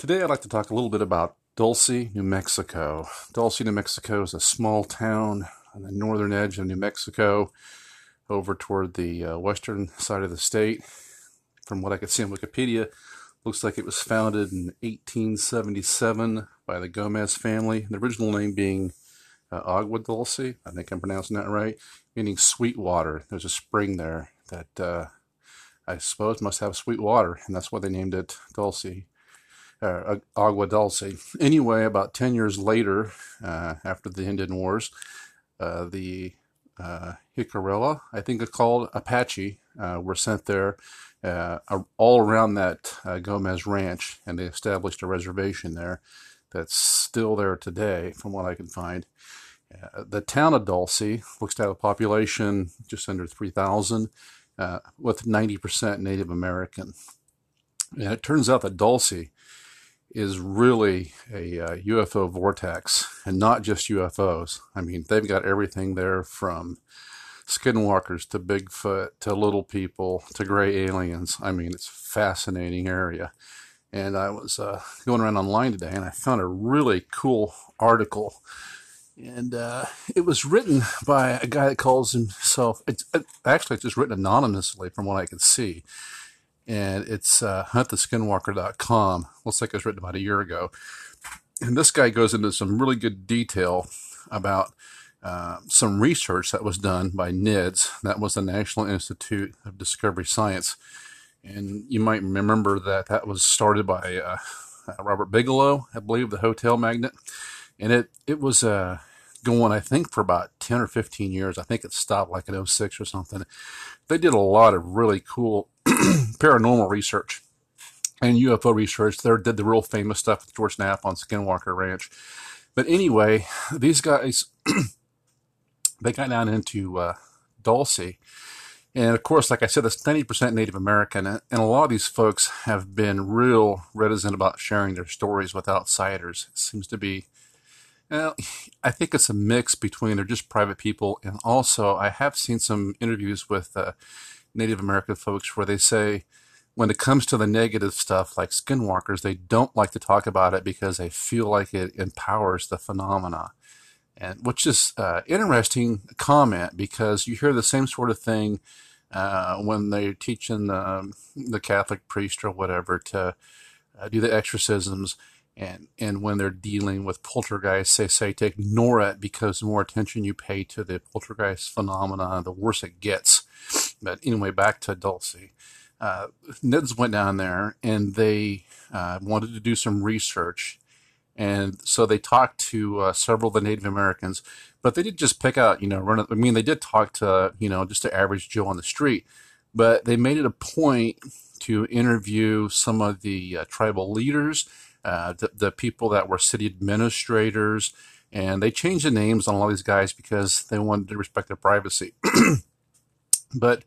Today, I'd like to talk a little bit about Dulce, New Mexico. Dulce, New Mexico is a small town on the northern edge of New Mexico, over toward the uh, western side of the state. From what I could see on Wikipedia, looks like it was founded in 1877 by the Gomez family. The original name being uh, Agua Dulce, I think I'm pronouncing that right, meaning sweet water. There's a spring there that uh, I suppose must have sweet water, and that's why they named it Dulce uh, Agua Dulce. Anyway, about 10 years later, uh, after the Indian Wars, uh, the uh, I think it's called Apache, uh, were sent there uh, all around that uh, Gomez Ranch, and they established a reservation there that's still there today, from what I can find. the town of Dulce looks to have a population just under 3,000, with 90% Native American. And it turns out that Dulce is really a uh, UFO vortex and not just UFOs. I mean, they've got everything there from skinwalkers to Bigfoot to little people to gray aliens. I mean, it's a fascinating area. And I was uh, going around online today and I found a really cool article. And uh, it was written by a guy that calls himself, it's, actually, it's just written anonymously from what I could see and it's uh, hunttheskinwalker.com. Looks like it was written about a year ago. And this guy goes into some really good detail about uh, some research that was done by NIDS, that was the National Institute of Discovery Science. And you might remember that that was started by uh, Robert Bigelow, I believe, the hotel magnate. And it, it was uh, going, I think, for about 10 or 15 years. I think it stopped like in 06 or something. They did a lot of really cool paranormal research and UFO research. They did the real famous stuff with George Knapp on Skinwalker Ranch. But anyway, these guys, they got down into uh, Dulce. And of course, like I said, that's 90% Native American. And a lot of these folks have been real reticent about sharing their stories with outsiders. It seems to be, well, I think it's a mix between they're just private people. And also, I have seen some interviews with uh, Native American folks where they say when it comes to the negative stuff like skinwalkers, they don't like to talk about it because they feel like it empowers the phenomena. And which is uh, interesting comment because you hear the same sort of thing uh, when they're teaching the, the Catholic priest or whatever to uh, do the exorcisms and and when they're dealing with poltergeists, they say to ignore it because the more attention you pay to the poltergeist phenomena, the worse it gets. But anyway, back to Dulce. Uh, NIDS went down there and they uh, wanted to do some research. And so they talked to uh, several of the Native Americans, but they did just pick out, you know, run. I mean, they did talk to, you know, just the average Joe on the street, but they made it a point to interview some of the uh, tribal leaders, uh, the, the people that were city administrators, and they changed the names on all these guys because they wanted to respect their privacy. But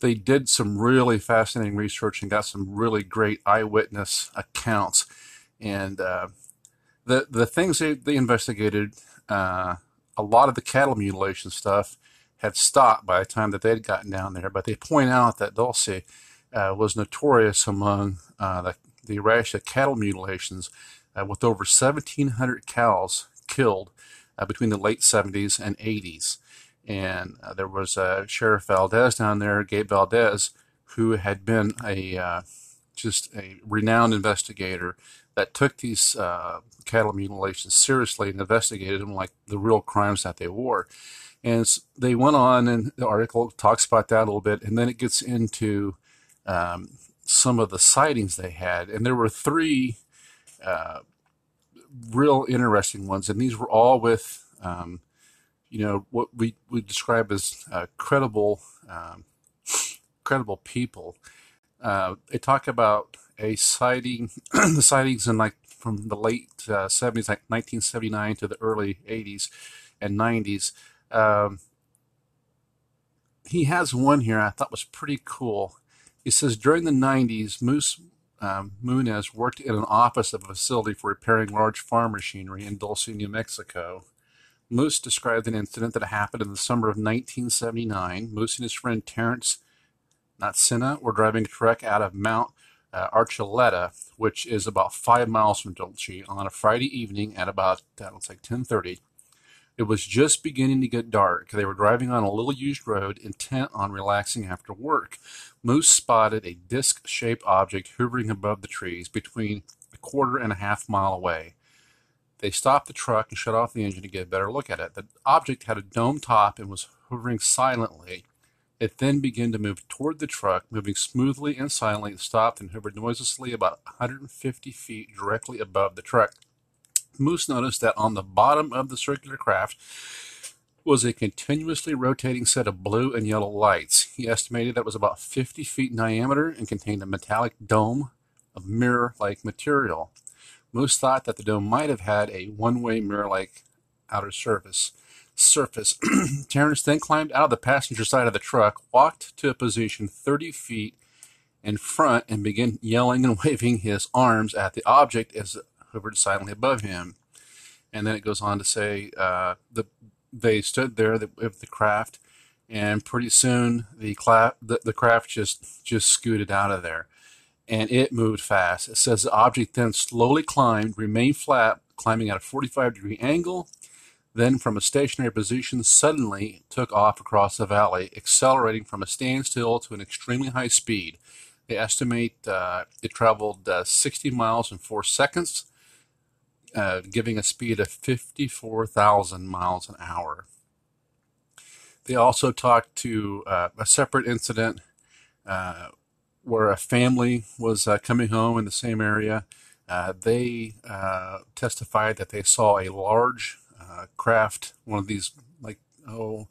they did some really fascinating research and got some really great eyewitness accounts. And uh, the the things they, they investigated, uh, a lot of the cattle mutilation stuff had stopped by the time that they'd gotten down there. But they point out that Dulce uh, was notorious among uh, the, the rash of cattle mutilations, uh, with over 1,700 cows killed uh, between the late 70s and 80s. And uh, there was Sheriff Valdez down there, Gabe Valdez, who had been a just a renowned investigator that took these uh, cattle mutilations seriously and investigated them like the real crimes that they were. And they went on, and the article talks about that a little bit, and then it gets into um, some of the sightings they had. And there were three uh, real interesting ones, and these were all with um, you know what we we describe as uh, credible um, credible people. Uh, they talk about a sighting, the sightings in like from the late uh, 70s, like 1979 to the early 80s and 90s. Um, he has one here I thought was pretty cool. He says during the 90s, Moose um, Munez worked in an office of a facility for repairing large farm machinery in Dulce, New Mexico. Moose described an incident that happened in the summer of 1979. Moose and his friend Terrence Natsina were driving a truck out of Mount uh, Archuleta, which is about five miles from Dulce, on a Friday evening at about uh, looks like 10:30. It was just beginning to get dark. They were driving on a little used road, intent on relaxing after work. Moose spotted a disc-shaped object hovering above the trees, between a quarter and a half mile away. They stopped the truck and shut off the engine to get a better look at it. The object had a dome top and was hovering silently. It then began to move toward the truck, moving smoothly and silently. It stopped and hovered noiselessly about 150 feet directly above the truck. Moose noticed that on the bottom of the circular craft was a continuously rotating set of blue and yellow lights. He estimated that it was about 50 feet in diameter and contained a metallic dome of mirror like material. Moose thought that the dome might have had a one way mirror like outer surface surface. Terrence then climbed out of the passenger side of the truck, walked to a position 30 feet in front, and began yelling and waving his arms at the object as hovered silently above him. And then it goes on to say uh, the, they stood there with the craft, and pretty soon the, cla- the, the craft just, just scooted out of there. And it moved fast. It says the object then slowly climbed, remained flat, climbing at a 45 degree angle, then from a stationary position suddenly took off across the valley, accelerating from a standstill to an extremely high speed. They estimate uh, it traveled uh, 60 miles in four seconds, uh, giving a speed of 54,000 miles an hour. They also talked to uh, a separate incident uh, where a family was uh, coming home in the same area. they testified that they saw a large uh, craft one of these like oh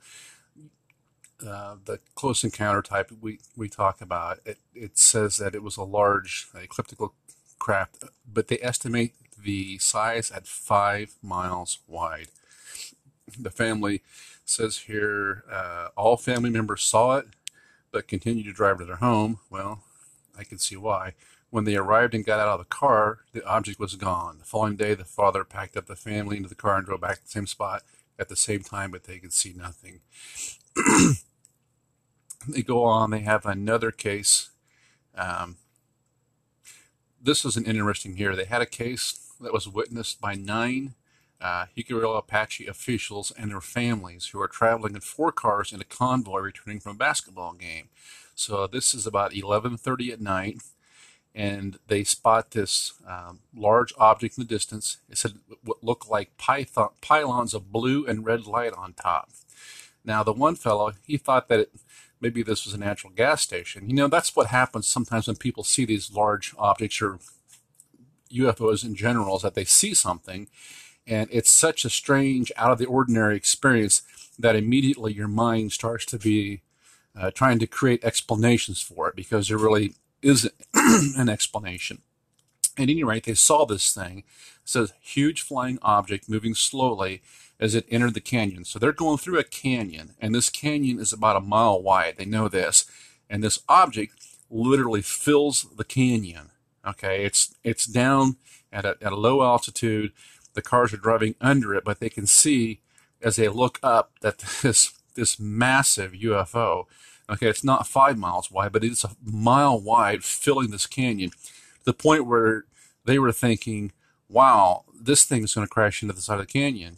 uh, the close encounter type we, we talk about it, it says that it was a large elliptical craft but they estimate the size at five miles wide the family says here uh, all family members saw it but continued to drive to their home well i can see why when they arrived and got out of the car, the object was gone. The following day, the father packed up the family into the car and drove back to the same spot at the same time, but they could see nothing. they go on, they have another case. Um, this is an interesting here. They had a case that was witnessed by nine uh, Apache officials and their families who are traveling in four cars in a convoy returning from a basketball game. So this is about 11:30 at night and they spot this um, large object in the distance. It said what looked like python, pylons of blue and red light on top. Now, the one fellow, he thought that it, maybe this was a natural gas station. You know, that's what happens sometimes when people see these large objects or UFOs in general, is that they see something, and it's such a strange, out of the ordinary experience that immediately your mind starts to be uh, trying to create explanations for it because there really is an explanation. At any rate, they saw this thing. It says huge flying object moving slowly as it entered the canyon. So they're going through a canyon, and this canyon is about a mile wide. They know this, and this object literally fills the canyon. Okay, it's it's down at a, at a low altitude. The cars are driving under it, but they can see as they look up that this this massive UFO Okay, it's not five miles wide, but it's a mile wide, filling this canyon to the point where they were thinking, wow, this thing is going to crash into the side of the canyon.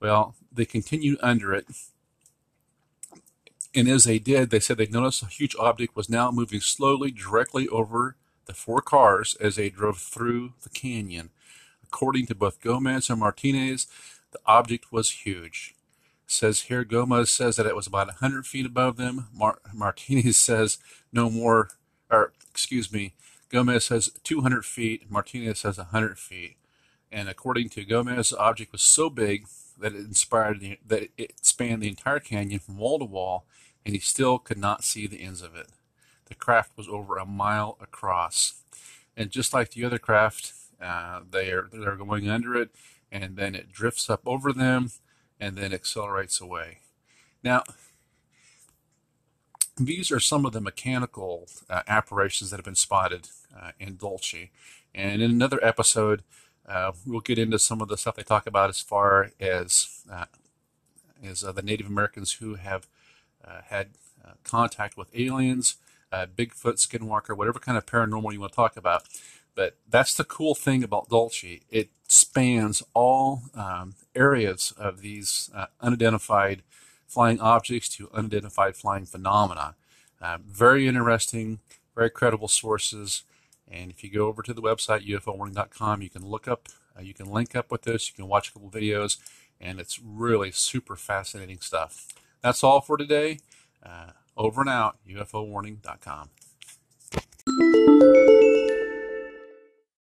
Well, they continued under it. And as they did, they said they noticed a huge object was now moving slowly directly over the four cars as they drove through the canyon. According to both Gomez and Martinez, the object was huge says here Gomez says that it was about 100 feet above them. Mar- Martinez says no more, or excuse me, Gomez says 200 feet. Martinez says 100 feet. And according to Gomez, the object was so big that it inspired the, that it spanned the entire canyon from wall to wall, and he still could not see the ends of it. The craft was over a mile across, and just like the other craft, uh, they are they're going under it, and then it drifts up over them and then accelerates away. Now, these are some of the mechanical uh, apparitions that have been spotted uh, in Dulce. And in another episode, uh, we'll get into some of the stuff they talk about as far as uh, as uh, the Native Americans who have uh, had contact with aliens. Uh, Bigfoot, Skinwalker, whatever kind of paranormal you want to talk about. But that's the cool thing about Dulce. It spans all um, areas of these uh, unidentified flying objects to unidentified flying phenomena. Uh, very interesting, very credible sources. And if you go over to the website, ufowarning.com, you can look up, uh, you can link up with this, you can watch a couple videos, and it's really super fascinating stuff. That's all for today. Over and out, ufowarning.com.